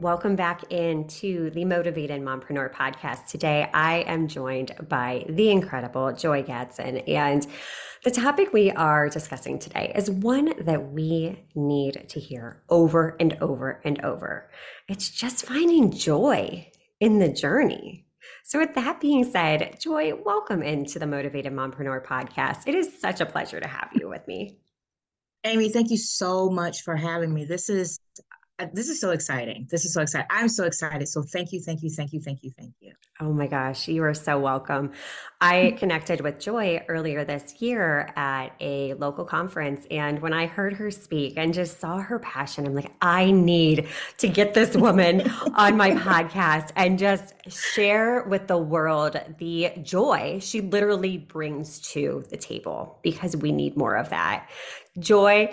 Welcome back into the Motivated Mompreneur podcast. Today, I am joined by the incredible Joy Gadson. And the topic we are discussing today is one that we need to hear over and over and over. It's just finding joy in the journey. So, with that being said, Joy, welcome into the Motivated Mompreneur podcast. It is such a pleasure to have you with me. Amy, thank you so much for having me. This is Uh, this is so exciting. This is so exciting. I'm so excited. So thank you, thank you, thank you, thank you, thank you. Oh my gosh, you are so welcome. I mm-hmm. connected with Joy earlier this year at a local conference. And when I heard her speak and just saw her passion, I'm like, I need to get this woman on my podcast and just share with the world the joy she literally brings to the table because we need more of that. Joy,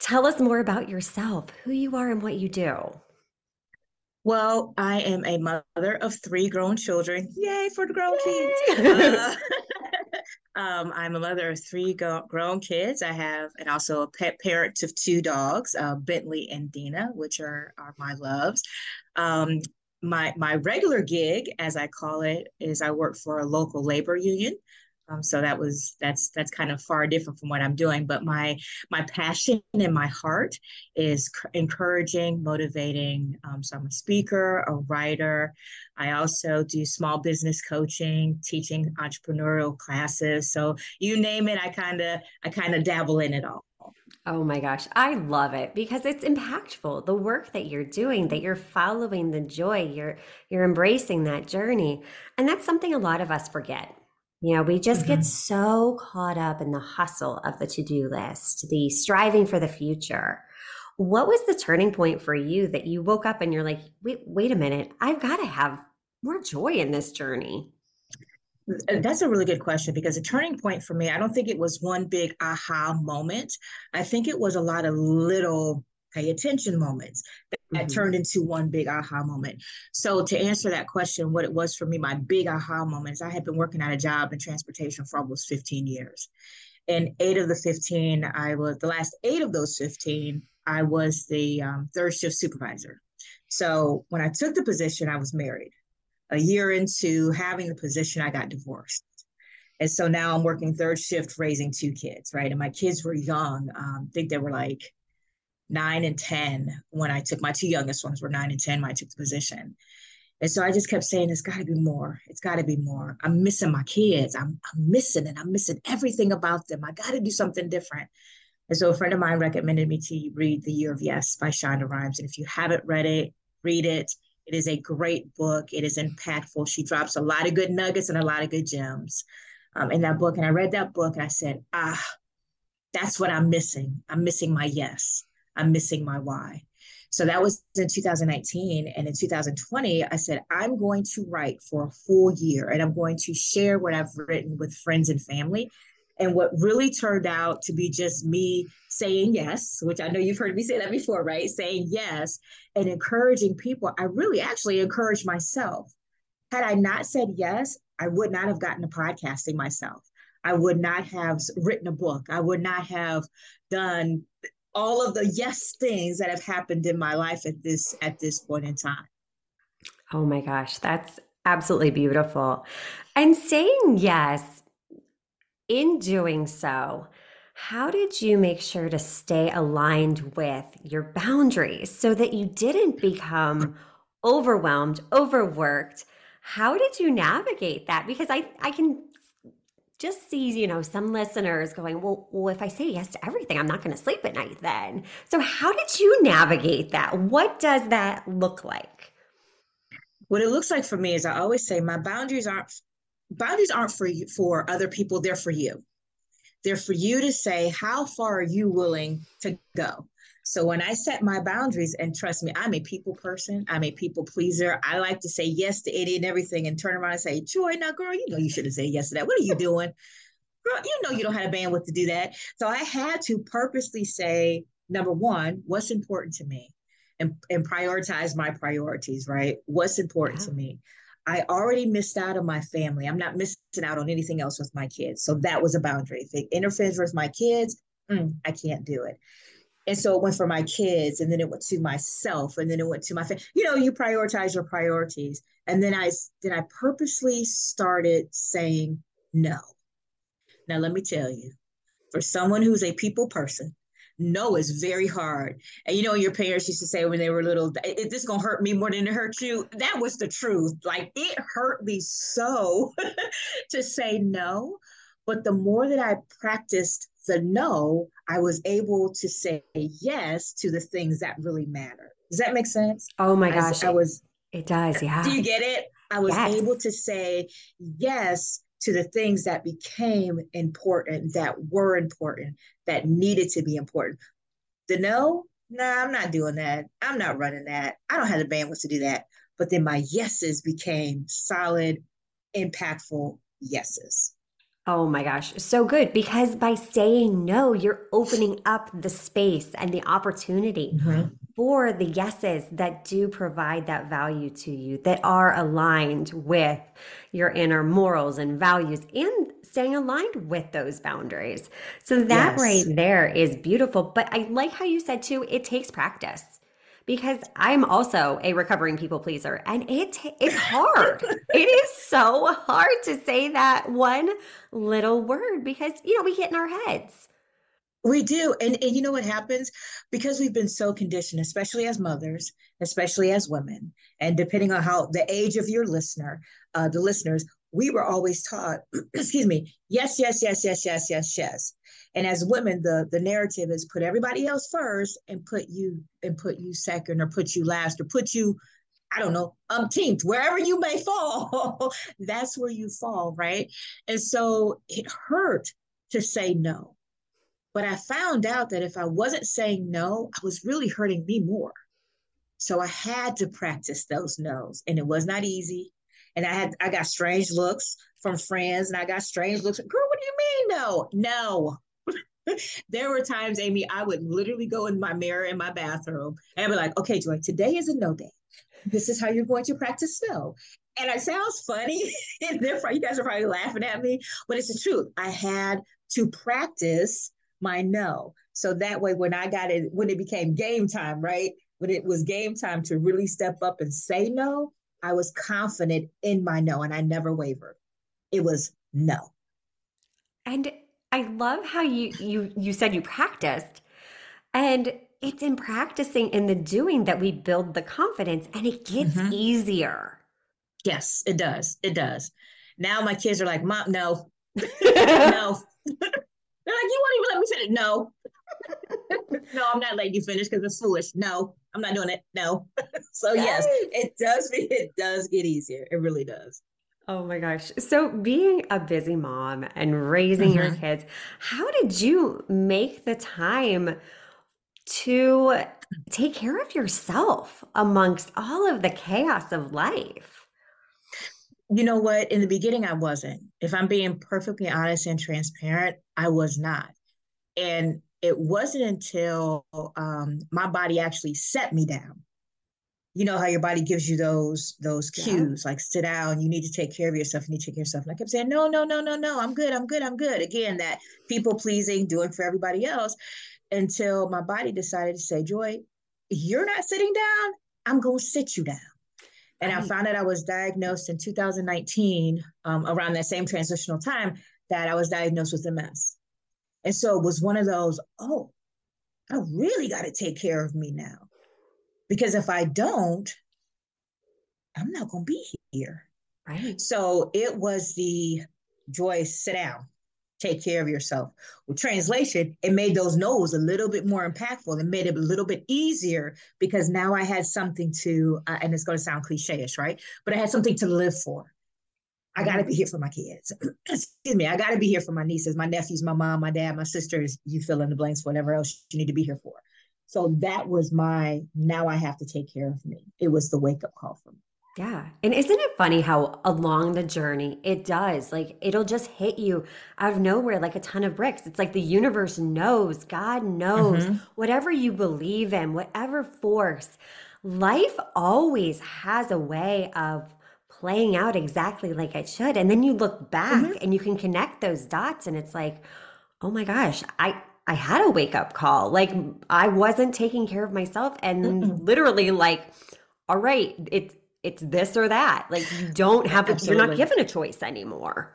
Tell us more about yourself, who you are, and what you do. Well, I am a mother of three grown children. Yay for the grown kids. Uh, um, I'm a mother of three go- grown kids. I have, and also a pet parent of two dogs, uh, Bentley and Dina, which are, are my loves. Um, my, my regular gig, as I call it, is I work for a local labor union. Um, so that was that's that's kind of far different from what I'm doing. But my my passion and my heart is c- encouraging, motivating. Um, so I'm a speaker, a writer. I also do small business coaching, teaching entrepreneurial classes. So you name it, I kind of I kind of dabble in it all. Oh my gosh, I love it because it's impactful. The work that you're doing, that you're following the joy, you're you're embracing that journey. And that's something a lot of us forget you know, we just mm-hmm. get so caught up in the hustle of the to do list, the striving for the future. What was the turning point for you that you woke up and you're like, wait, wait a minute, I've got to have more joy in this journey? That's a really good question because a turning point for me, I don't think it was one big aha moment. I think it was a lot of little pay attention moments that, mm-hmm. turned into one big aha moment. So to answer that question, what it was for me, my big aha moments, I had been working at a job in transportation for almost 15 years. And eight of the 15, I was the last eight of those 15, I was the um, third shift supervisor. So when I took the position, I was married. A year into having the position, I got divorced. And so now I'm working third shift raising two kids, right? And my kids were young. Um, I think they were like nine and 10 when I took my two youngest ones were nine and 10 when I took the position. And so I just kept saying, it's got to be more. It's got to be more. I'm missing my kids. I'm, I'm missing it. I'm missing everything about them. I got to do something different. And so a friend of mine recommended me to read The Year of Yes by Shonda Rhimes. And if you haven't read it, read it. It is a great book. It is impactful. She drops a lot of good nuggets and a lot of good gems um, in that book. And I read that book and I said, ah, that's what I'm missing. I'm missing my yes. I'm missing my why. So that was in 2019. And in 2020, I said, I'm going to write for a full year and I'm going to share what I've written with friends and family. And what really turned out to be just me saying yes, which I know you've heard me say that before, right? Saying yes and encouraging people. I really actually encouraged myself. Had I not said yes, I would not have gotten to podcasting myself. I would not have written a book. I would not have done all of the yes things that have happened in my life at this at this point in time. Oh my gosh, that's absolutely beautiful. And saying yes, in doing so, how did you make sure to stay aligned with your boundaries so that you didn't become overwhelmed, overworked? How did you navigate that? Because I, I can just sees, you know, some listeners going, well, well, if I say yes to everything, I'm not going to sleep at night then. So how did you navigate that? What does that look like? What it looks like for me is I always say my boundaries aren't boundaries aren't for you for other people, they're for you. They're for you to say how far are you willing to go? So when I set my boundaries, and trust me, I'm a people person, I'm a people pleaser. I like to say yes to any and everything and turn around and say, Joy, now, girl, you know you shouldn't say yes to that. What are you doing? Girl, you know you don't have a bandwidth to do that. So I had to purposely say, number one, what's important to me? And, and prioritize my priorities, right? What's important yeah. to me? I already missed out on my family. I'm not missing out on anything else with my kids. So that was a boundary. If it interferes with my kids, mm, I can't do it. And so it went for my kids, and then it went to myself, and then it went to my family. You know, you prioritize your priorities. And then I then I purposely started saying no. Now let me tell you, for someone who's a people person, no is very hard. And you know, your parents used to say when they were little, is this gonna hurt me more than it hurt you? That was the truth. Like it hurt me so to say no. But the more that I practiced the no, I was able to say yes to the things that really matter. Does that make sense? Oh my gosh. I, I was it does, yeah. Do you get it? I was yes. able to say yes to the things that became important, that were important, that needed to be important. The no, nah, I'm not doing that. I'm not running that. I don't have the bandwidth to do that. But then my yeses became solid, impactful yeses. Oh my gosh, so good because by saying no, you're opening up the space and the opportunity mm-hmm. for the yeses that do provide that value to you, that are aligned with your inner morals and values and staying aligned with those boundaries. So that yes. right there is beautiful. But I like how you said too, it takes practice because I'm also a recovering people pleaser and it it's hard. it is so hard to say that one little word because you know we get in our heads. We do. And, and you know what happens? Because we've been so conditioned, especially as mothers, especially as women, and depending on how the age of your listener, uh, the listeners, we were always taught, excuse me, yes, yes, yes, yes, yes, yes, yes. And as women, the the narrative is put everybody else first and put you and put you second or put you last or put you, I don't know, umpteenth, wherever you may fall, that's where you fall, right? And so it hurt to say no. But I found out that if I wasn't saying no, I was really hurting me more. So I had to practice those no's. And it was not easy. And I had I got strange looks from friends and I got strange looks. Girl, what do you mean no? No. there were times, Amy, I would literally go in my mirror in my bathroom and be like, okay, Joy, today is a no day. This is how you're going to practice no. And it sounds funny, and therefore you guys are probably laughing at me, but it's the truth. I had to practice my no. So that way, when I got it, when it became game time, right? When it was game time to really step up and say no, I was confident in my no and I never wavered. It was no. And I love how you you you said you practiced. And it's in practicing in the doing that we build the confidence and it gets mm-hmm. easier. Yes, it does. It does. Now my kids are like, Mom, no. no. They're like, you won't even let me finish. No. no, I'm not letting you finish because it's foolish. No, I'm not doing it. No. so yes. yes, it does it does get easier. It really does. Oh my gosh. So, being a busy mom and raising mm-hmm. your kids, how did you make the time to take care of yourself amongst all of the chaos of life? You know what? In the beginning, I wasn't. If I'm being perfectly honest and transparent, I was not. And it wasn't until um, my body actually set me down. You know how your body gives you those those cues yeah. like sit down you need to take care of yourself you need to take care of yourself. And i kept saying no no no no no i'm good i'm good i'm good. Again that people pleasing doing for everybody else until my body decided to say joy you're not sitting down i'm going to sit you down. And right. i found out i was diagnosed in 2019 um, around that same transitional time that i was diagnosed with ms and so it was one of those oh i really got to take care of me now because if I don't, I'm not going to be here. Right. So it was the joy, sit down, take care of yourself. With translation, it made those no's a little bit more impactful It made it a little bit easier because now I had something to, uh, and it's going to sound cliche ish, right? But I had something to live for. I got to be here for my kids. Excuse me. I got to be here for my nieces, my nephews, my mom, my dad, my sisters. You fill in the blanks, whatever else you need to be here for. So that was my now I have to take care of me. It was the wake up call for me. Yeah. And isn't it funny how along the journey it does? Like it'll just hit you out of nowhere like a ton of bricks. It's like the universe knows, God knows, mm-hmm. whatever you believe in, whatever force, life always has a way of playing out exactly like it should. And then you look back mm-hmm. and you can connect those dots and it's like, oh my gosh, I I had a wake up call. Like I wasn't taking care of myself and mm literally like all right, it's it's this or that. Like you don't have, a, you're not given a choice anymore.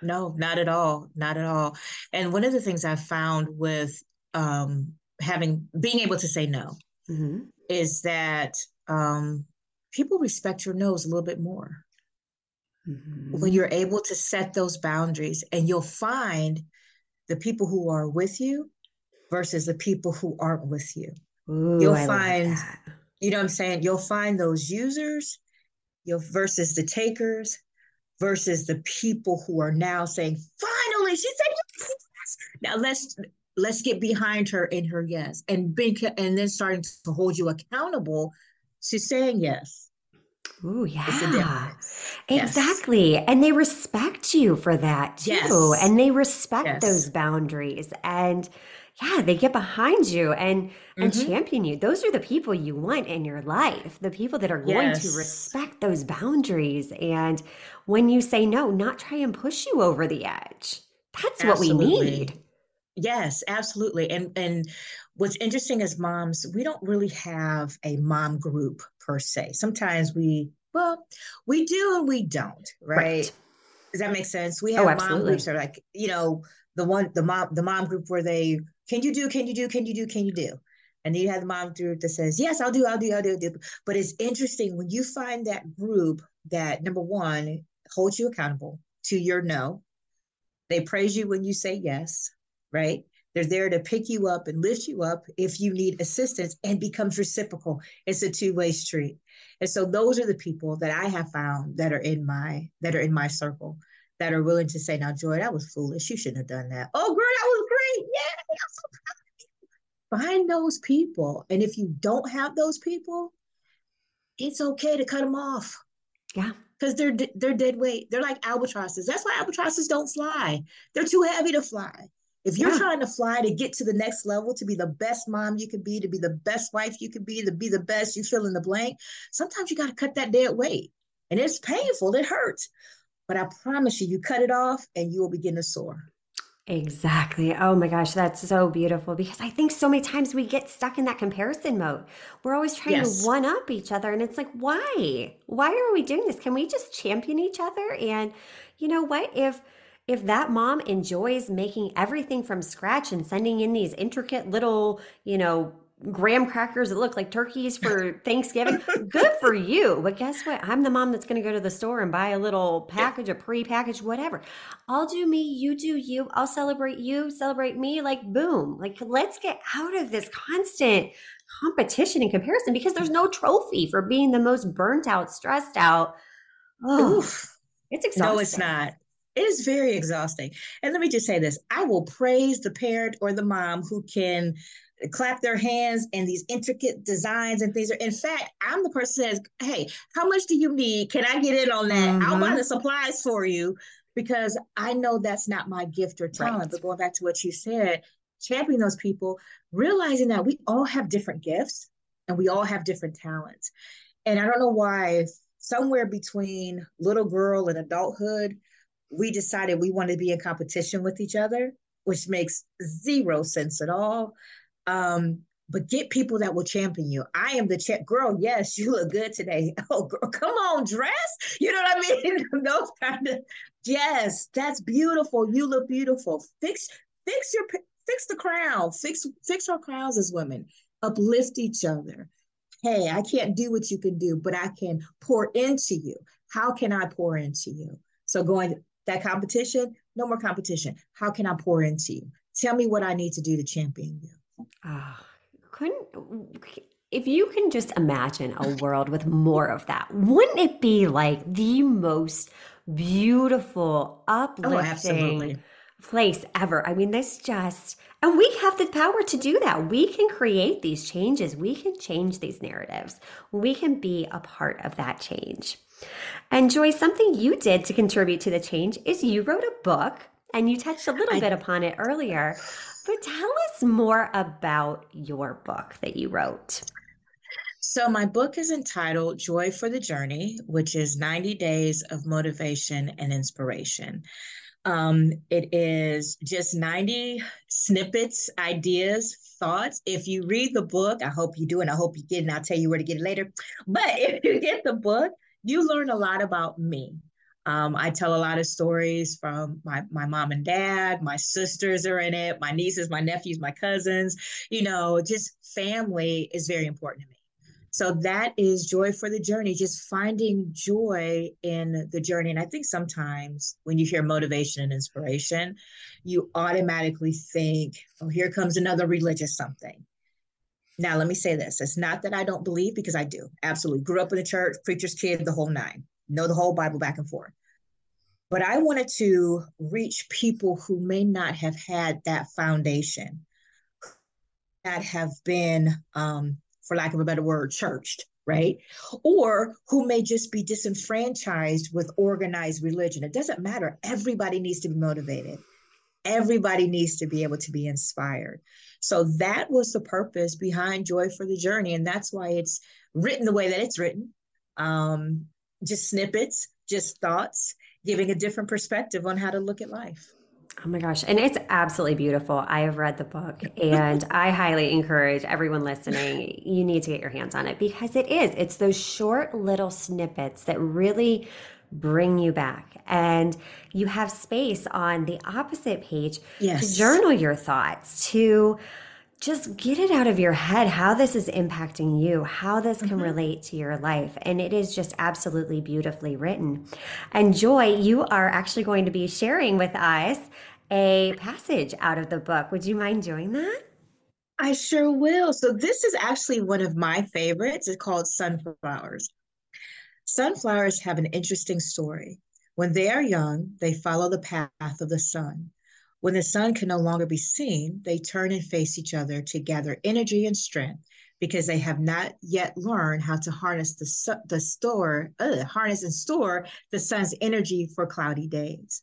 No, not at all. Not at all. And one of the things I found with um, having, being able to say no mm-hmm. is that um, people respect your no's a little bit more. Mm-hmm. When you're able to set those boundaries, and you'll find the people who are with you versus the people who aren't with you. Ooh, you'll I find you know what I'm saying? You'll find those users you know, versus the takers versus the people who are now saying, finally, she said yes. Now let's let's get behind her in her yes and being and then starting to hold you accountable to saying yes. Ooh, yeah. Exactly. Yes. And they respect you for that too. Yes. And they respect yes. those boundaries. And yeah, they get behind you and and mm-hmm. champion you. Those are the people you want in your life. The people that are going to respect those boundaries and when you say no, not try and push you over the edge. That's absolutely. what we need. Yes, absolutely. And and what's interesting as moms, we don't really have a mom group per se. Sometimes we well, we do and we don't, right? right. Does that make sense? We oh, have oh, mom groups that are like, you know, the one the mom the mom group where they can you do, can you do, can you do, can you do? And then you have the mom group that says, yes, I'll do, I'll do, I'll do, I'll do. But it's interesting when you find that group that number one holds you accountable to your no. They praise you when you say yes, right? They're there to pick you up and lift you up if you need assistance and becomes reciprocal. It's a two-way street. And so those are the people that I have found that are in my that are in my circle that are willing to say, now, Joy, that was foolish. You shouldn't have done that. Oh, girl, that was great. Yeah, Find those people. And if you don't have those people, it's okay to cut them off. Yeah. Because they're they're dead weight. They're like albatrosses. That's why albatrosses don't fly. They're too heavy to fly. If you're yeah. trying to fly to get to the next level, to be the best mom you could be, to be the best wife you could be, to be the best you fill in the blank, sometimes you got to cut that dead weight. And it's painful, it hurts. But I promise you, you cut it off and you will begin to soar. Exactly. Oh my gosh, that's so beautiful because I think so many times we get stuck in that comparison mode. We're always trying yes. to one up each other and it's like, why? Why are we doing this? Can we just champion each other? And you know what? If if that mom enjoys making everything from scratch and sending in these intricate little, you know, graham crackers that look like turkeys for Thanksgiving. Good for you. But guess what? I'm the mom that's going to go to the store and buy a little package, a pre-packaged whatever. I'll do me, you do you. I'll celebrate you, celebrate me. Like boom. Like let's get out of this constant competition and comparison because there's no trophy for being the most burnt out, stressed out. Oh, Oof. it's exhausting. No, it's not. It is very exhausting. And let me just say this I will praise the parent or the mom who can clap their hands and these intricate designs and things. are In fact, I'm the person that says, Hey, how much do you need? Can I get in on that? Mm-hmm. I'll buy mm-hmm. the supplies for you because I know that's not my gift or talent. Right. But going back to what you said, championing those people, realizing that we all have different gifts and we all have different talents. And I don't know why, somewhere between little girl and adulthood, we decided we wanted to be in competition with each other, which makes zero sense at all. Um, but get people that will champion you. I am the champ girl. Yes, you look good today. Oh, girl, come on, dress. You know what I mean? Those kind of yes, that's beautiful. You look beautiful. Fix fix your fix the crown. Fix fix our crowns as women. Uplift each other. Hey, I can't do what you can do, but I can pour into you. How can I pour into you? So going that competition, no more competition. How can I pour into you? Tell me what I need to do to champion you. Oh, couldn't if you can just imagine a world with more of that, wouldn't it be like the most beautiful, oh, uplifting? Oh, place ever. I mean, this just, and we have the power to do that. We can create these changes, we can change these narratives, we can be a part of that change. And Joy, something you did to contribute to the change is you wrote a book and you touched a little I, bit upon it earlier. But tell us more about your book that you wrote. So, my book is entitled Joy for the Journey, which is 90 Days of Motivation and Inspiration. Um, it is just 90 snippets, ideas, thoughts. If you read the book, I hope you do, and I hope you get, and I'll tell you where to get it later. But if you get the book, you learn a lot about me. Um, I tell a lot of stories from my, my mom and dad, my sisters are in it, my nieces, my nephews, my cousins. You know, just family is very important to me. So that is joy for the journey, just finding joy in the journey. And I think sometimes when you hear motivation and inspiration, you automatically think, oh, here comes another religious something. Now, let me say this it's not that I don't believe, because I do. Absolutely. Grew up in the church, preacher's kid, the whole nine, know the whole Bible back and forth. But I wanted to reach people who may not have had that foundation, that have been um, for lack of a better word, churched, right? Or who may just be disenfranchised with organized religion. It doesn't matter. Everybody needs to be motivated. Everybody needs to be able to be inspired. So that was the purpose behind Joy for the Journey. And that's why it's written the way that it's written. Um, just snippets, just thoughts, giving a different perspective on how to look at life. Oh my gosh. And it's absolutely beautiful. I have read the book and I highly encourage everyone listening, you need to get your hands on it because it is. It's those short little snippets that really bring you back. And you have space on the opposite page yes. to journal your thoughts, to just get it out of your head how this is impacting you, how this can mm-hmm. relate to your life. And it is just absolutely beautifully written. And Joy, you are actually going to be sharing with us a passage out of the book. Would you mind doing that? I sure will. So, this is actually one of my favorites. It's called Sunflowers. Sunflowers have an interesting story. When they are young, they follow the path of the sun. When the sun can no longer be seen, they turn and face each other to gather energy and strength because they have not yet learned how to harness the, the store, harness and store the sun's energy for cloudy days.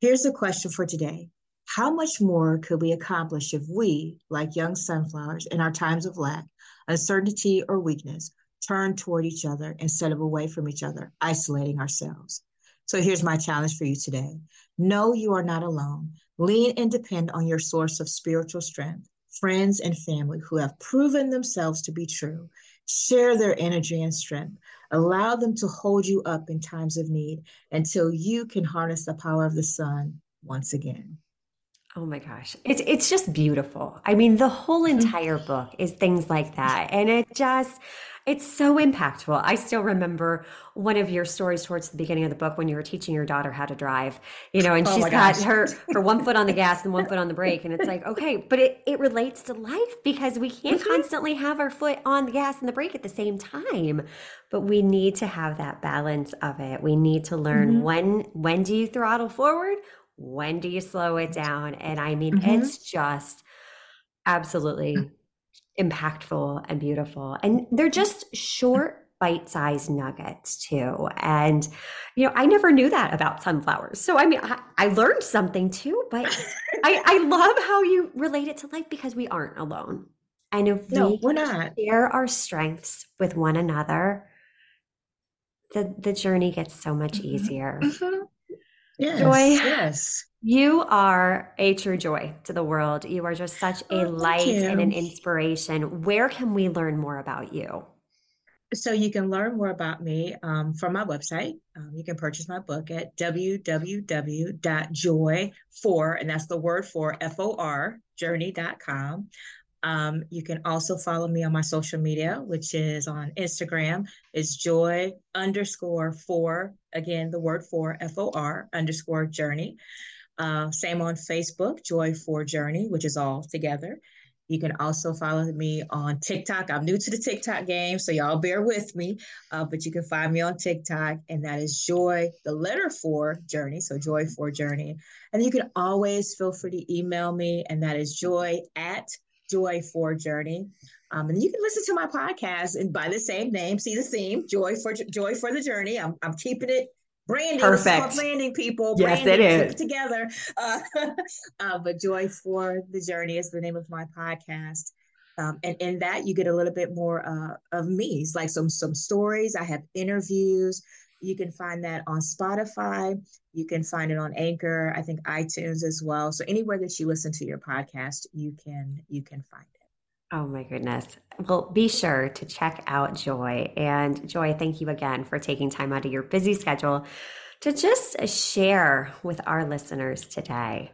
Here's the question for today. How much more could we accomplish if we, like young sunflowers in our times of lack, uncertainty, or weakness, turn toward each other instead of away from each other, isolating ourselves? So here's my challenge for you today. Know you are not alone. Lean and depend on your source of spiritual strength, friends and family who have proven themselves to be true. Share their energy and strength. Allow them to hold you up in times of need until you can harness the power of the sun once again. Oh my gosh. It's it's just beautiful. I mean, the whole mm-hmm. entire book is things like that. And it just it's so impactful. I still remember one of your stories towards the beginning of the book when you were teaching your daughter how to drive, you know, and oh she's got her her one foot on the gas and one foot on the brake. And it's like, okay, but it, it relates to life because we can't mm-hmm. constantly have our foot on the gas and the brake at the same time. But we need to have that balance of it. We need to learn mm-hmm. when when do you throttle forward? When do you slow it down? And I mean, mm-hmm. it's just absolutely impactful and beautiful. And they're just short, bite sized nuggets too. And, you know, I never knew that about sunflowers. So, I mean, I, I learned something too, but I, I love how you relate it to life because we aren't alone. And if no, we we're not. share our strengths with one another, the, the journey gets so much mm-hmm. easier. Mm-hmm. Yes, Joy, yes. You are a true joy to the world. You are just such a oh, light and an inspiration. Where can we learn more about you? So you can learn more about me um, from my website. Um, you can purchase my book at www.joy4, and that's the word for F-O-R, journey.com. Um, you can also follow me on my social media, which is on Instagram, It's joy underscore four, again, the word for F-O-R underscore journey. Uh, same on Facebook, Joy for Journey, which is all together. You can also follow me on TikTok. I'm new to the TikTok game, so y'all bear with me. Uh, but you can find me on TikTok, and that is Joy, the letter for journey. So Joy for Journey. And you can always feel free to email me, and that is joy at Joy for Journey. Um, and you can listen to my podcast and by the same name, see the theme, Joy for Joy for the Journey. I'm, I'm keeping it branding. Perfect. branding people. Yes, branding it is. Together. Uh, uh, but Joy for the Journey is the name of my podcast. Um, and in that, you get a little bit more uh, of me. It's like some some stories. I have interviews. You can find that on Spotify. You can find it on Anchor. I think iTunes as well. So anywhere that you listen to your podcast, you can you can find it. Oh my goodness. Well, be sure to check out Joy. And Joy, thank you again for taking time out of your busy schedule to just share with our listeners today.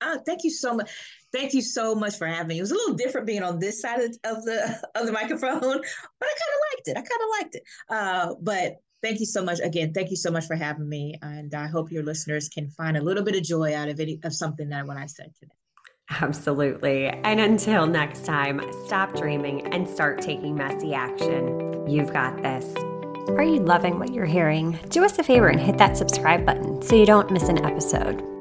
Oh, thank you so much. Thank you so much for having me. It was a little different being on this side of, of the of the microphone, but I kind of liked it. I kind of liked it. Uh, but thank you so much again. Thank you so much for having me, and I hope your listeners can find a little bit of joy out of any of something that what I said today. Absolutely. And until next time, stop dreaming and start taking messy action. You've got this. Are you loving what you're hearing? Do us a favor and hit that subscribe button so you don't miss an episode.